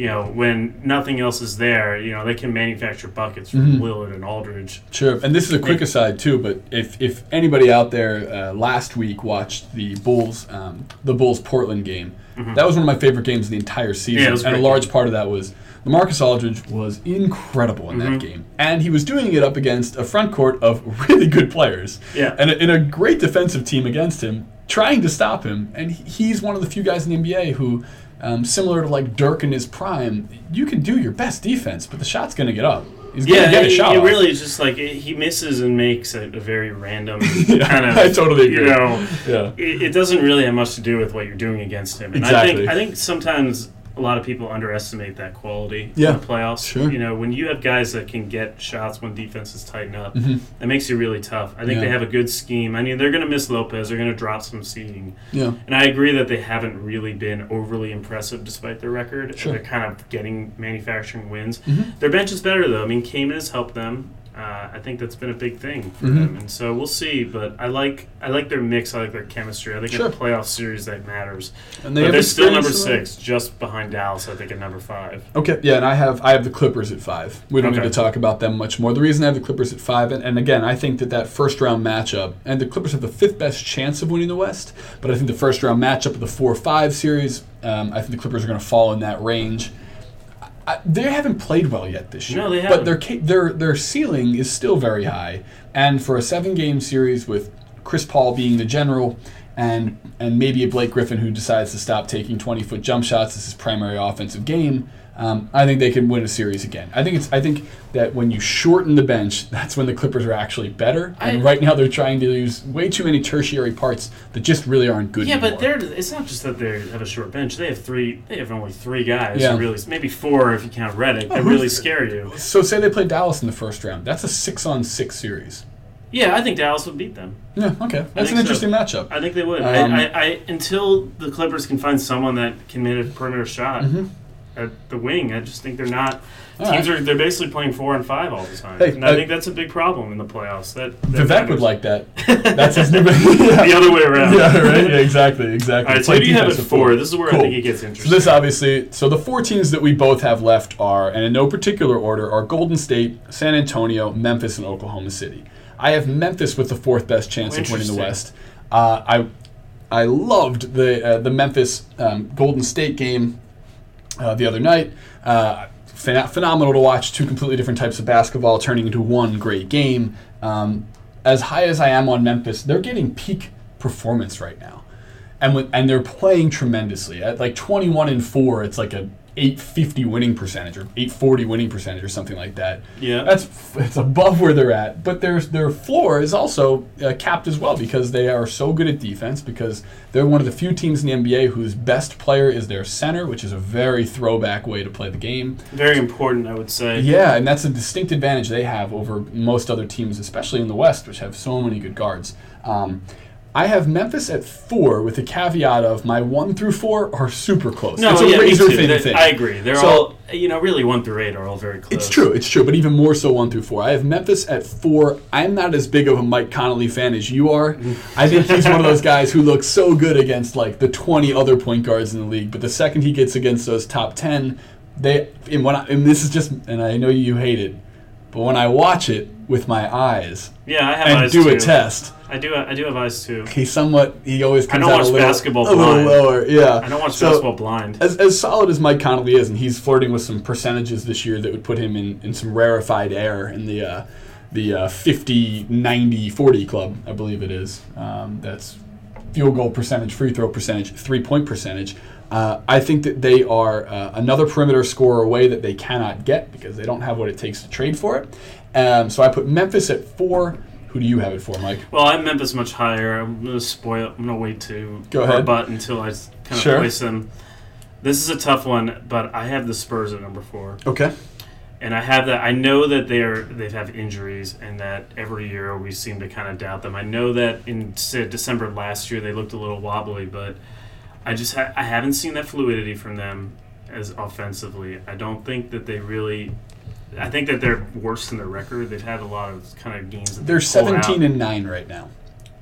You know, when nothing else is there, you know they can manufacture buckets from Mhm. Lillard and Aldridge. Sure, and this is a quick aside too. But if, if anybody out there uh, last week watched the Bulls um, the Bulls Portland game, that was one of my favorite games of the entire season, Mm-hmm. Yeah, a and a large part of that was LaMarcus Aldridge was incredible in Mhm. that game, and he was doing it up against a front court of really good players, Yeah. and a, and a great defensive team against him, trying to stop him, and he's one of the few guys in the NBA who. Um, similar to like Dirk in his prime, you can do your best defense, but the shot's going to get up. He's going to Yeah, get a shot. it really is just like it, he misses and makes a, a very random Yeah, kind of. I totally You agree. know, Yeah. it, it doesn't really have much to do with what you're doing against him. And I Exactly. think I think sometimes a lot of people underestimate that quality Yeah, in the playoffs. sure. You know, when you have guys that can get shots when defenses tighten up, Mhm. that makes you really tough. I think Yeah. they have a good scheme. I mean, they're going to miss Lopez. They're going to drop some seeding. Yeah. And I agree that they haven't really been overly impressive despite their record. Sure. They're kind of getting manufacturing wins. Mhm. Their bench is better though. I mean, Kaman has helped them. Uh, I think that's been a big thing for Mhm. them, and so we'll see. But I like I like their mix. I like their chemistry. I think Sure. in a playoff series that matters. And But they're still number six, just behind Dallas. I think at number five. Okay, yeah, and I have I have the Clippers at five. We don't Okay. need to talk about them much more. The reason I have the Clippers at five, and, and again, I think that that first round matchup, and the Clippers have the fifth best chance of winning the West, but I think the first round matchup of the four five series, um, I think the Clippers are going to fall in that range. I, they haven't played well yet this year. No, they But haven't. their ca- their their ceiling is still very high, and for a seven game series with Chris Paul being the general, and and maybe a Blake Griffin who decides to stop taking 20 foot jump shots as his primary offensive game, um, I think they can win a series again. I think it's I think that when you shorten the bench, that's when the Clippers are actually better. And I- right now they're trying to use way too many tertiary parts that just really aren't good. Yeah, anymore. but they're it's not just that they have a short bench. They have three. They have only three guys. Yeah. Who really, maybe four if you count Redick. That who's really scare you. So say they play Dallas in the first round. That's a six on six series. Yeah, I think Dallas would beat them. Yeah, okay. That's an so. interesting matchup. I think they would. Um, I, I, I until the Clippers can find someone that can hit a perimeter shot at the wing. I just think they're not. All teams right. are they're basically playing four and five all the time, Hey, and I uh, think that's a big problem in the playoffs. That, that Vivek would like that. That's his new. yeah. the other way around. yeah, right. Yeah, exactly, exactly. All right, so do you have at defensive four? This is where Cool. I think it gets So interesting. this obviously, so the four teams that we both have left are, and in no particular order, are Golden State, San Antonio, Memphis, and Oklahoma City. I have Memphis with the fourth best chance of winning the West. Uh, I I loved the uh, the Memphis um, Golden State game uh, the other night. Uh, phen- phenomenal to watch. Two completely different types of basketball turning into one great game. Um, as high as I am on Memphis, they're getting peak performance right now, and with, and they're playing tremendously. At like 21 and four, it's like a 850 winning percentage or 840 winning percentage or something like that. Yeah. that's it's above where they're at. But their their floor is also uh, capped as well because they are so good at defense. Because they're one of the few teams in the NBA whose best player is their center, which is a very throwback way to play the game. Very important, I would say. Yeah, and that's a distinct advantage they have over most other teams, especially in the West, which have so many good guards. Um, I have Memphis at four, with the caveat of my one through four are super close. No, it's a yeah, razor thin thing. I agree. They're So- all, you know, really one through eight are all very close. It's true, it's true, but even more so one through four. I have Memphis at four. I'm not as big of a Mike Conley fan as you are. I think he's one of those guys who looks so good against like the 20 other point guards in the league, but the second he gets against those top 10, they and when I, and this is just and I know you hate it, but when I watch it with my eyes Yeah, I have and eyes do too. a test, I do. I do have eyes too. he somewhat he always comes don't out watch a little, basketball a little blind. lower. Yeah, I don't watch So- basketball blind. as, as solid as Mike Conley is, and he's flirting with some percentages this year that would put him in, in some rarefied air in the uh, the uh, 50, 90, 40 club, I believe it is. Um, that's field goal percentage, free throw percentage, three point percentage. Uh, I think that they are uh, another perimeter scorer away that they cannot get because they don't have what it takes to trade for it. Um, so I put Memphis at four. Who do you have it for, Mike? Well, I have Memphis much higher. I'm gonna spoil. I'm gonna wait to Go ahead. rebut until I kind of Sure. place them. This is a tough one, but I have the Spurs at number four, Okay. and I have that. I know that they're they have injuries, and that every year we seem to kind of doubt them. I know that in December last year they looked a little wobbly, but I just ha- I haven't seen that fluidity from them as offensively. I don't think that they really. I think that they're worse than their record. They've had a lot of kind of games. That They're they pull out. 17 and 9 right now.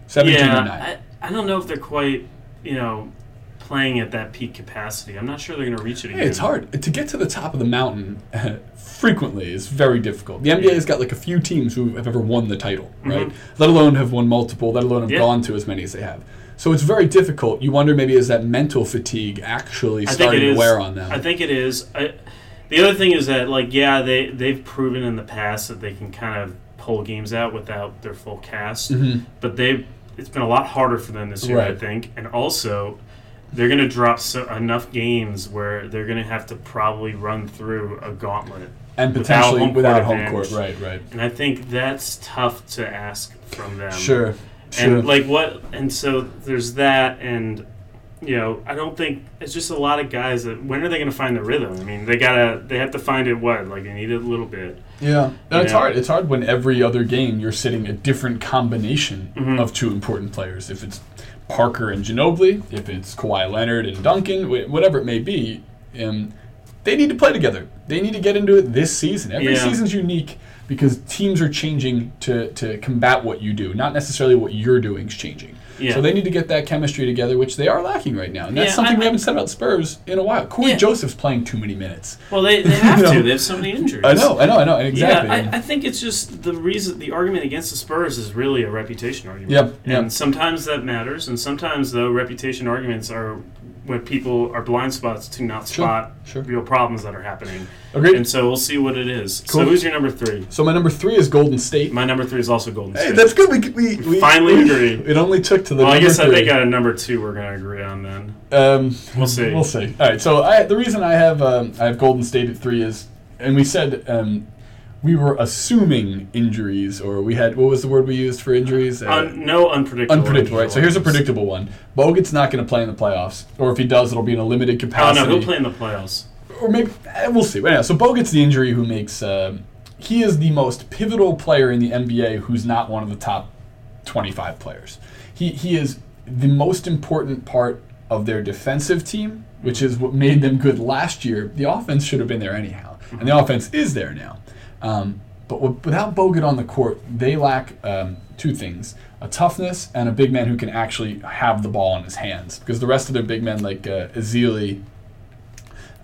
17 and 9. Yeah, I, I don't know if they're quite, you know, playing at that peak capacity. I'm not sure they're going to reach it again. Hey, it's hard to get to the top of the mountain. frequently is very difficult. The NBA has got like a few teams who have ever won the title, right? Let alone have won multiple. Let alone have Mm-hmm. Yeah. gone to as many as they have. So it's very difficult. You wonder maybe is that mental fatigue actually I starting to is. wear on them? I think it is. I, the other thing is that, like, yeah, they they've proven in the past that they can kind of pull games out without their full cast, Mhm. but they it's been a lot harder for them this year, I think, and also. They're going to drop so, enough games where they're going to have to probably run through a gauntlet. and without potentially home without court home court, right? Right. And I think that's tough to ask from them. Sure. Sure. And like what? And so there's that, and you know, I don't think it's just a lot of guys that. When are they going to find the rhythm? I mean, they gotta. They have to find it. What? Like they need it a little bit. Yeah, and it's Yeah. hard. It's hard when every other game you're sitting a different combination Mhm. of two important players. If it's Parker and Ginobili, if it's Kawhi Leonard and Duncan, whatever it may be, um, they need to play together. They need to get into it this season. Every Yeah. season's unique because teams are changing to, to combat what you do, not necessarily what you're doing is changing. Yeah. So they need to get that chemistry together, which they are lacking right now. And that's Yeah, something I- we haven't said about Spurs in a while. Cory Yeah. Joseph's playing too many minutes. Well, they, they have to. They have so many injuries. I know, I know, I know. Exactly. Yeah, I, I think it's just the reason the argument against the Spurs is really a reputation argument. Yep, yep. And sometimes that matters, and sometimes though reputation arguments are when people are blind spots to not Sure, spot sure. real problems that are happening. Agreed. And so we'll see what it is. Cool. So who's your number three? So my number three is Golden State. My number three is also Golden Hey, State. that's good. We, we, we Finally we- agree. It only took to the well, I number guess I three. think at a number two we're gonna agree on then. Um, We'll see. We'll see. All right. So I, the reason I have um, I have Golden State at three is, and we said um, we were assuming injuries, or we had what was the word we used for injuries? Uh, Un- no unpredictable. unpredictable. Right. So here's a predictable one. Bogut's not going to play in the playoffs, or if he does, it'll be in a limited Oh capacity. no, he'll play in the playoffs. or maybe eh, we'll see. But anyhow, so Bogut's the injury who makes. um he is the most pivotal player in the NBA who's not one of the top 25 players. He he is the most important part of their defensive team, which is what made them good last year. The offense should have been there anyhow, and the offense is there now. Um, but w- without Bogut on the court, they lack um, two things: a toughness and a big man who can actually have the ball in his hands. Because the rest of their big men, like uh, Ezeli,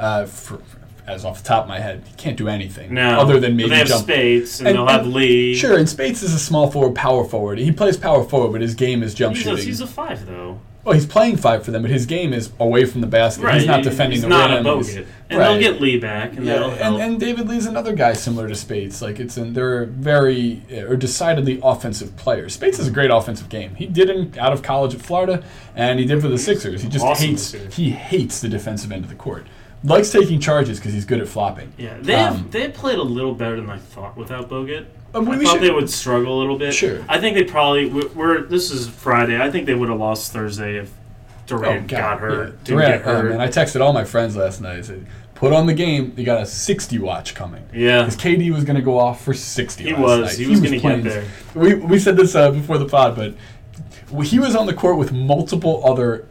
uh, for, as off the top of my head, he can't do anything No, other than maybe they have jump. Speights and, And- they'll have Lee. Sure, and Speights is a small forward, power forward. He plays power forward, but his game is jump he's a, shooting. he's a five though. Well, he's playing five for them, but his game is away from the basket. Right, he's not defending he's the not rim. a Bogut, and right. they'll get Lee back, and Yeah, that'll help. and David Lee's another guy similar to Speights. Like it's an, they're very or decidedly offensive players. Speights has a great offensive game. He did it out of college at Florida, and he did for the Sixers. He just Awesome hates he hates the defensive end of the court. Likes taking charges because he's good at flopping. yeah, they Um, have, they played a little better than I thought without Bogut. Uh, we- I thought should- they would struggle a little bit. Sure. I think they probably we- we're. This is Friday. I think they would have lost Thursday if Durant got hurt. Oh, yeah. Durant, get hurt. oh, man, I texted all my friends last night. I said, "Put on the game. You got a 60 watch coming." yeah, Because KD was going to go off for 60. He was. night. He was gonna get there. We, we said this uh, before the pod, but he was on the court with multiple other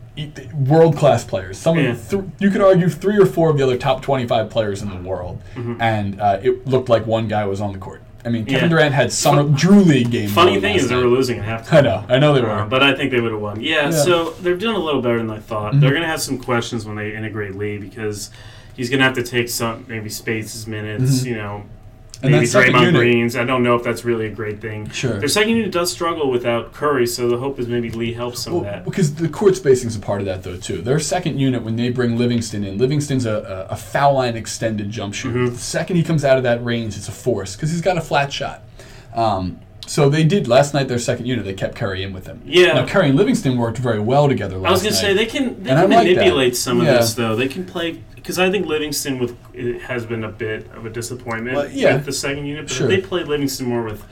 world class players. Some Yeah. of th- you could argue three or four of the other top 25 players in the world, and uh, it looked like one guy was on the court. I mean, Kevin Mm-hmm. Yeah. Durant had summer Drew League game. Funny thing is they were losing at halftime. I know, I know they were. Uh, but I think they would have won. Yeah, Yeah. so they're doing a little better than I thought. Mm-hmm. They're going to have some questions when they integrate Lee because he's going to have to take some maybe Speights' minutes. Mhm. You know, And maybe Draymond Green's. I don't know if that's really a great thing. Sure. Their second unit does struggle without Curry, so the hope is maybe Lee helps some of that. because the court spacing is a part of that though too. Their second unit when they bring Livingston in, Livingston's a, a, a foul line extended jump shooter. Mhm. The second he comes out of that range, it's a force because he's got a flat shot. Um, so they did last night. Their second unit, they kept Curry in with them. Yeah. Now Curry and Livingston worked very well together last I was going to say they can they And I can like manipulate some of Yeah. this though. They can play because I think Livingston with it has been a bit of a disappointment Well, yeah. with the second unit. But Sure. if they play Livingston more with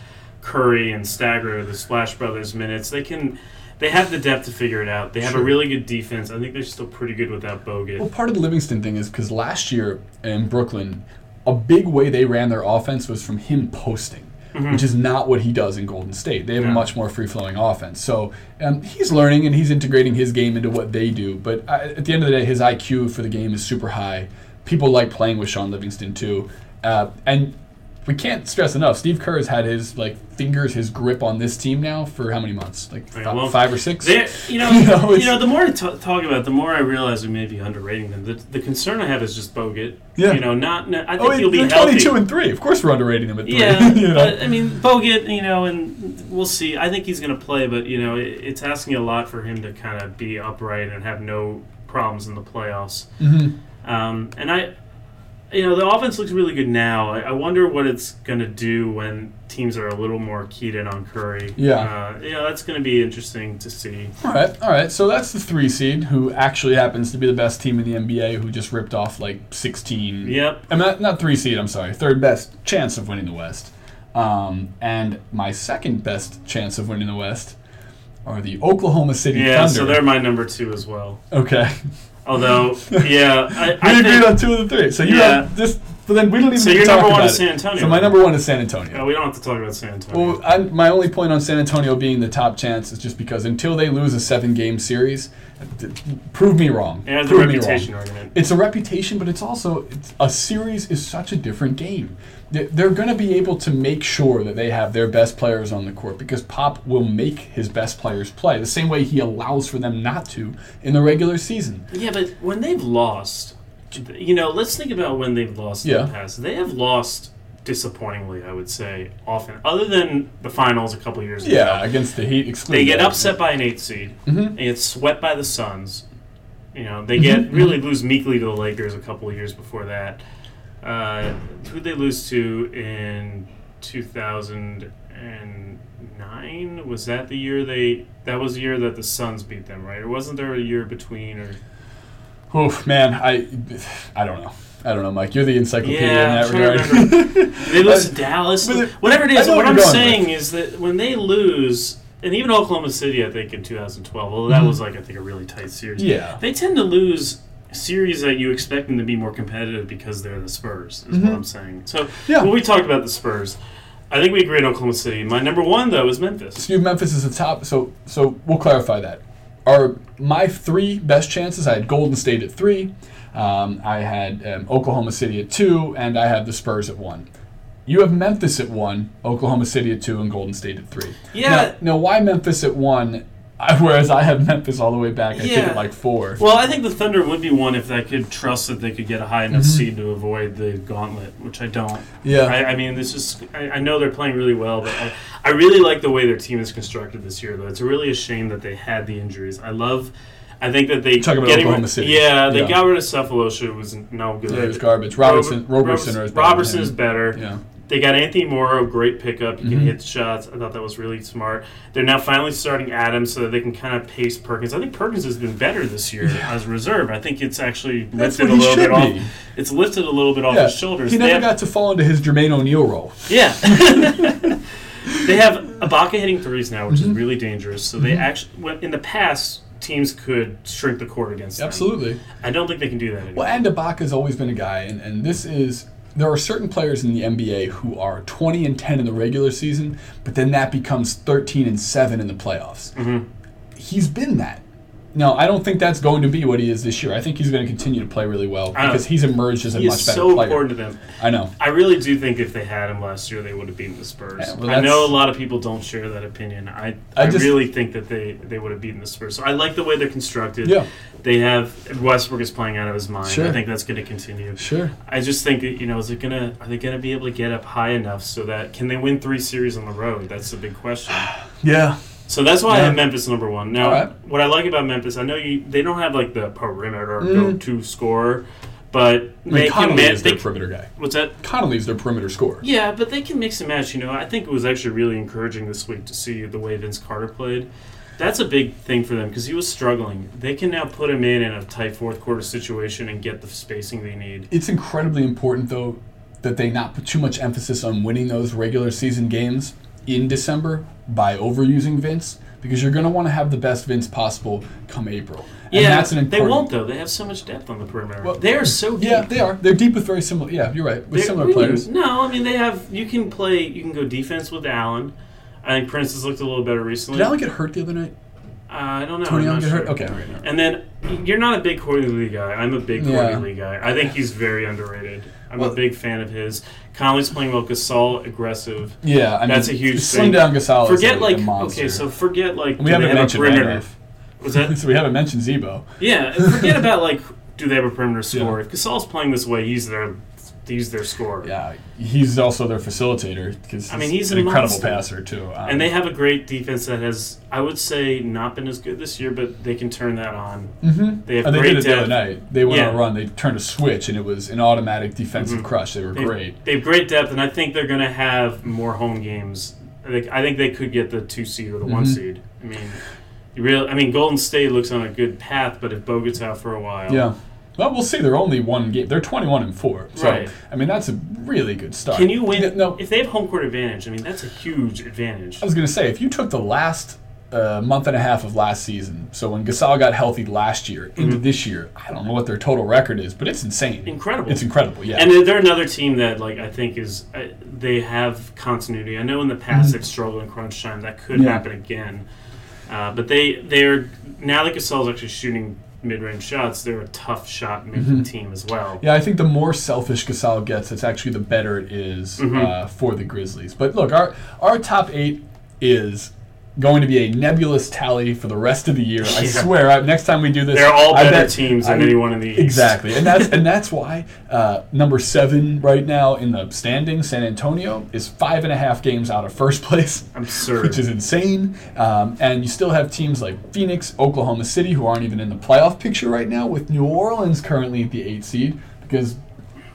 Curry and Stagger, the Splash Brothers minutes, they can. They have the depth to figure it out. They have Sure. a really good defense. I think they're still pretty good without Bogut. Well, part of the Livingston thing is because last year in Brooklyn, a big way they ran their offense was from him posting, which is not what he does in Golden State. They have a much more free flowing offense. So um, he's learning and he's integrating his game into what they do. But uh, at the end of the day, his IQ for the game is super high. People like playing with Shaun Livingston too. Uh, and we can't stress enough. Steve Kerr has had his like fingers, his grip on this team now for how many months? Like well, five or six. They, you know, You you know, know, the more I t- talk about, it, the more I realize we may be underrating them. The, the concern I have is just Bogut. Yeah. You know, not. not I Oh, think he'll be healthy. twenty-two and three. Of course, we're underrating them at three. Yeah, you know? but I mean Bogut, you know, and we'll see. I think he's going to play, but you know, it, it's asking a lot for him to kind of be upright and have no problems in the playoffs. Mhm. Um, and I, you know, the offense looks really good now. I, I wonder what it's going to do when teams are a little more keyed in on Curry. Yeah. uh, know, that's going to be interesting to see. All right, all right. So that's the three seed, who actually happens to be the best team in the NBA, who just ripped off like sixteen. Yep. I'm not not three seed. I'm sorry, third best chance of winning the West. Um, and my second best chance of winning the West are the Oklahoma City Yeah, Thunder. so they're my number two as well. okay. Although, yeah, I, we I agreed think, on two of the three. So you Yeah. have this. But then we don't even. So your number one is. San Antonio. So my number one is San Antonio. Oh, we don't have to talk about San Antonio. Well, I'm, my only point on San Antonio being the top chance is just because until they lose a seven-game series, prove me wrong. it has a prove me reputation argument. It's a reputation, but it's also it's, a series is such a different game. They- They're going to be able to make sure that they have their best players on the court because Pop will make his best players play the same way he allows for them not to in the regular season. Yeah, but when they've lost, you know, let's think about when they've lost yeah. in the past. They have lost disappointingly, I would say, often. Other than the finals a couple years ago. Yeah, against the Heat. They get upset by an eight seed Mhm. and get swept by the Suns. You know, they get Mm-hmm, really lose meekly to the Lakers a couple of years before that. Uh, who'd they lose to in 2009? Was that the year they? That was the year that the Suns beat them, right? Or wasn't there a year between? Or Oof, man, I, I don't know. I don't know, Mike. You're the encyclopedia Yeah, in that regard. they lose to Dallas. it- Whatever it is, what I'm saying with. is that when they lose, and even Oklahoma City, I think in 2012, although that was like I think a really tight series. Mm-hmm. Yeah. they tend to lose series that you expect them to be more competitive because they're the Spurs. Is what I'm saying. So Mm-hmm. Yeah. when we talked about the Spurs, I think we agree on Oklahoma City. My number one though is Memphis. So you have Memphis is the top. So so we'll clarify that. Are my three best chances? I had Golden State at three, um, I had um, Oklahoma City at two, and I had the Spurs at one. You have Memphis at one, Oklahoma City at two, and Golden State at three. Yeah. Now, now why Memphis at one? I, whereas I have Memphis all the way back. I think Yeah. at like four. Well, I think the Thunder would be one if they could trust that they could get a high enough Mm-hmm. seed to avoid the gauntlet, which I don't. Yeah. I, I mean, this is. I, I know they're playing really well, but I, I really like the way their team is constructed this year. Though it's really a shame that they had the injuries. I love. I think that they Talking about getting Oklahoma rid- City. Yeah, they Yeah. got rid of Sefolosha. It was no good. Yeah, it was garbage. Robertson, Rob- Robertson, is better Robertson is better. Yeah. They got Anthony Morrow, great pickup. He can hit shots. I thought that was really smart. They're now finally starting Adams so that they can kind of pace Perkins. I think Perkins has been better this year as a reserve. I think it's actually That's lifted a little bit be. off. It's lifted a little bit off Yeah. his shoulders. He never have- got to fall into his Jermaine O'Neal role. yeah. they have Ibaka hitting threes now, which Mm-hmm. is really dangerous. So they actually, in the past, teams could shrink the court against them. Absolutely. I don't think they can do that anymore. Well, and Ibaka's always been a guy, and, and this is there are certain players in the NBA who are 20 and 10 in the regular season, but then that becomes 13 and 7 in the playoffs. Mhm. He's been that. No, I don't think that's going to be what he is this year. I think he's going to continue to play really well because he's emerged as a he much is better so player. important to them. I know. I really do think if they had him last year, they would have beaten the Spurs. Yeah, well, I know a lot of people don't share that opinion. I, I I, just- really think that they, they would have beaten the Spurs. So I like the way they're constructed. Yeah. They have Westbrook is playing out of his mind. Sure. I think that's going to continue. Sure. I just think you know, is it gonna are they gonna be able to get up high enough so that can they win three series on the road? That's the big question. Yeah. So that's why I have Memphis number one. Now, Alright. what I like about Memphis, I know you they don't have like the perimeter Mm. go-to scorer, but I mean, they can Conley man- is their perimeter guy. What's that? Conley's their perimeter scorer. Yeah, but they can mix and match. You know, I think it was actually really encouraging this week to see the way Vince Carter played. That's a big thing for them because he was struggling. They can now put him in in a tight fourth quarter situation and get the spacing they need. It's incredibly important, though, that they not put too much emphasis on winning those regular season games in December by overusing Vince, because you're going to want to have the best Vince possible come April. And yeah, that's an they won't though. They have so much depth on the perimeter. Well, they are so deep. Yeah, they are. They're deep with very similar. Yeah, you're right. With They're- similar what do you players. No, I mean they have. You can play. You can go defense with Allen. I think Prince has looked a little better recently. Did Allen get hurt the other night? Uh, I don't know. Tony I'm Allen get hurt? sure. Okay, all right. no. And then you're not a big Courtney Lee guy. I'm a big Yeah. Courtney Lee guy. I think he's very underrated. I'm Well- a big fan of his. Conley's playing well. Gasol aggressive. Yeah, I mean, That's a huge Slim thing. down Gasol. forget is a, like a okay, so forget like we haven't they have a mentioned perimeter? Randolph. Was that so we haven't mentioned Z-Bo. yeah? Forget about like do they have a perimeter score? Yeah. If Gasol's playing this way, he's their he's their scorer. Yeah, he's also their facilitator because I mean, he's an incredible monster. passer too. Um, And they have a great defense that has, I would say, not been as good this year, but they can turn that on. Mhm. They have And they great did it the other depth. night. They went on a run. They turned a switch, and it was an automatic defensive Mhm. crush. They were They've- great. They have great depth, and I think they're going to have more home games. I think, I think they could get the two seed or the one Mhm. seed. I mean, you real. I mean, Golden State looks on a good path, but if Bogut's out for a while, Yeah. Well, we'll see. They're only one game. They're twenty-one and four. So Right. I mean, that's a really good start. Can you win? No, If they have home court advantage, I mean, that's a huge advantage. I was going to say if you took the last uh, month and a half of last season, so when Gasol got healthy last year into Mm-hmm. this year, I don't know what their total record is, but it's insane. Incredible. It's incredible. Yeah. And they're- another team that, like, I think is uh, they have continuity. I know in the past they've struggled in crunch time. That could Mm-hmm. Yeah. happen again. Uh, but they they're now that Gasol's actually shooting mid range shots. They're a tough shot making team as well. Mm-hmm. Yeah, I think the more selfish Gasol gets, it's actually the better it is, Mhm. uh, for the Grizzlies. But look, our our top eight is going to be a nebulous tally for the rest of the year. I swear. I, next time we do this, They're all I better bet- teams than I- anyone in the East. Exactly, and that's and that's why uh, number seven right now in the standings, San Antonio, is five and a half games out of first place, Absurd. which is insane. Um, and you still have teams like Phoenix, Oklahoma City, who aren't even in the playoff picture right now, with New Orleans currently at the eight seed because.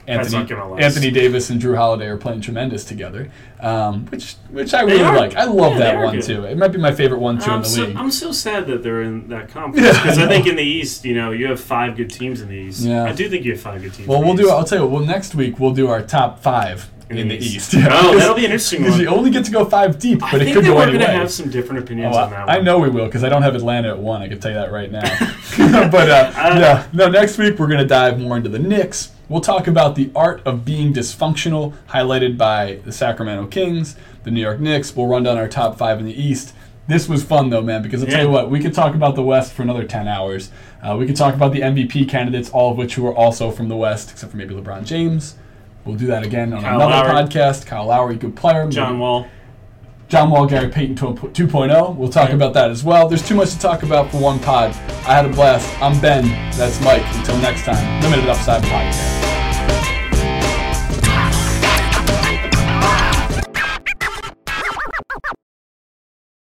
Anthony, not gonna last. Anthony Davis and Jrue Holiday are playing tremendous together, um, which which I really like. I love Yeah, that one good. too. It might be my favorite one too in I'm the so, league. I'm so sad that they're in that conference Yeah, because I I, think in the East, you know, you have five good teams in the East. Yeah. I do think you have five good teams. Well, in we'll do. I'll tell you. Well, next week we'll do our top five in, the East. Yeah, Oh, that'll be an interesting Because you only get to go five deep, I but it think could that go we're going to have some different opinions Oh, on that I, I know we will because I don't have Atlanta at one. I can tell you that right now. but uh, no, no. Next week we're going to dive more into the Knicks. We'll talk about the art of being dysfunctional, highlighted by the Sacramento Kings, the New York Knicks. We'll run down our top five in the East. This was fun though, man. Because I'll tell you what, we could talk about the West for another ten hours. Uh, we could talk about the MVP candidates, all of which who are also from the West, except for maybe LeBron James. We'll do that again on Kyle another Lowry. podcast. Kyle Lowry, good player. John Wall. John Wall, Gary Payton 2.0. We'll talk about that as well. There's too much to talk about for one pod. I had a blast. I'm Ben. That's Mike. Until next time, Limited Upside Podcast.